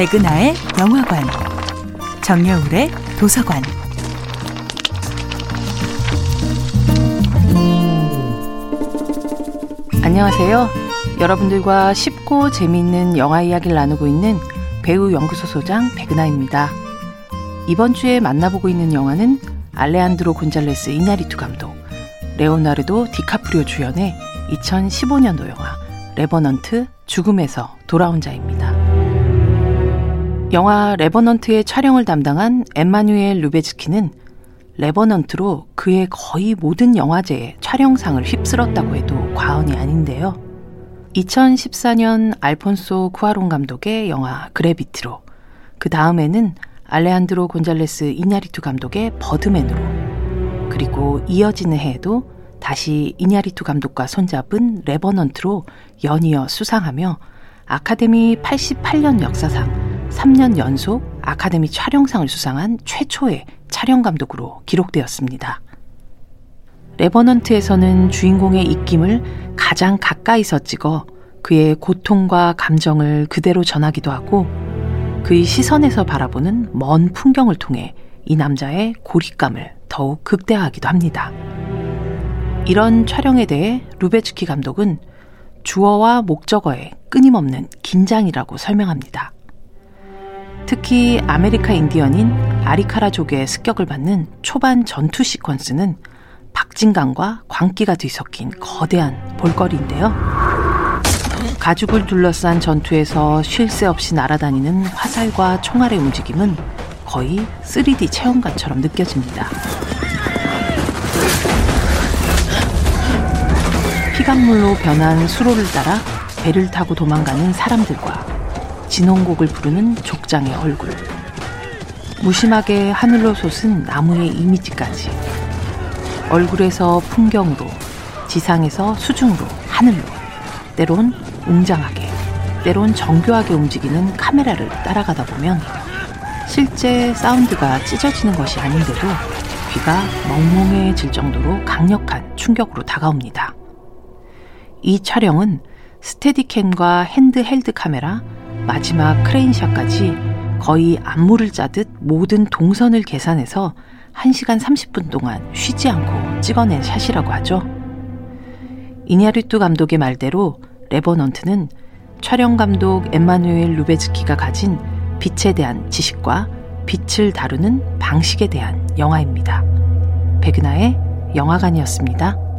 백은하의 영화관, 정여울의 도서관. 안녕하세요. 여러분들과 쉽고 재미있는 영화 이야기를 나누고 있는 배우 연구소 소장 백은하입니다. 이번 주에 만나보고 있는 영화는 알레한드로 곤잘레스 이냐리투 감독, 레오나르도 디카프리오 주연의 2015년도 영화 레버넌트 죽음에서 돌아온 자입니다. 영화 레버넌트의 촬영을 담당한 엠마뉴엘 루베즈키는 레버넌트로 그의 거의 모든 영화제에 촬영상을 휩쓸었다고 해도 과언이 아닌데요. 2014년 알폰소 쿠아론 감독의 영화 그래비티로, 그 다음에는 알레한드로 곤잘레스 이냐리투 감독의 버드맨으로, 그리고 이어지는 해에도 다시 이냐리투 감독과 손잡은 레버넌트로 연이어 수상하며 아카데미 88년 역사상 3년 연속 아카데미 촬영상을 수상한 최초의 촬영 감독으로 기록되었습니다. 레버넌트에서는 주인공의 입김을 가장 가까이서 찍어 그의 고통과 감정을 그대로 전하기도 하고 그의 시선에서 바라보는 먼 풍경을 통해 이 남자의 고립감을 더욱 극대화하기도 합니다. 이런 촬영에 대해 루베츠키 감독은 주어와 목적어의 끊임없는 긴장이라고 설명합니다. 특히 아메리카 인디언인 아리카라족의 습격을 받는 초반 전투 시퀀스는 박진감과 광기가 뒤섞인 거대한 볼거리인데요. 가죽을 둘러싼 전투에서 쉴 새 없이 날아다니는 화살과 총알의 움직임은 거의 3D 체험관처럼 느껴집니다. 피감물로 변한 수로를 따라 배를 타고 도망가는 사람들과 진홍곡을 부르는 족장의 얼굴. 무심하게 하늘로 솟은 나무의 이미지까지. 얼굴에서 풍경으로, 지상에서 수중으로, 하늘로. 때론 웅장하게, 때론 정교하게 움직이는 카메라를 따라가다 보면 실제 사운드가 찢어지는 것이 아닌데도 귀가 멍멍해질 정도로 강력한 충격으로 다가옵니다. 이 촬영은 스테디캠과 handheld 카메라, 마지막 크레인샷까지 거의 안무를 짜듯 모든 동선을 계산해서 1시간 30분 동안 쉬지 않고 찍어낸 샷이라고 하죠. 이냐리뚜 감독의 말대로 레버넌트는 촬영 감독 엠마누엘 루베즈키가 가진 빛에 대한 지식과 빛을 다루는 방식에 대한 영화입니다. 백은하의 영화관이었습니다.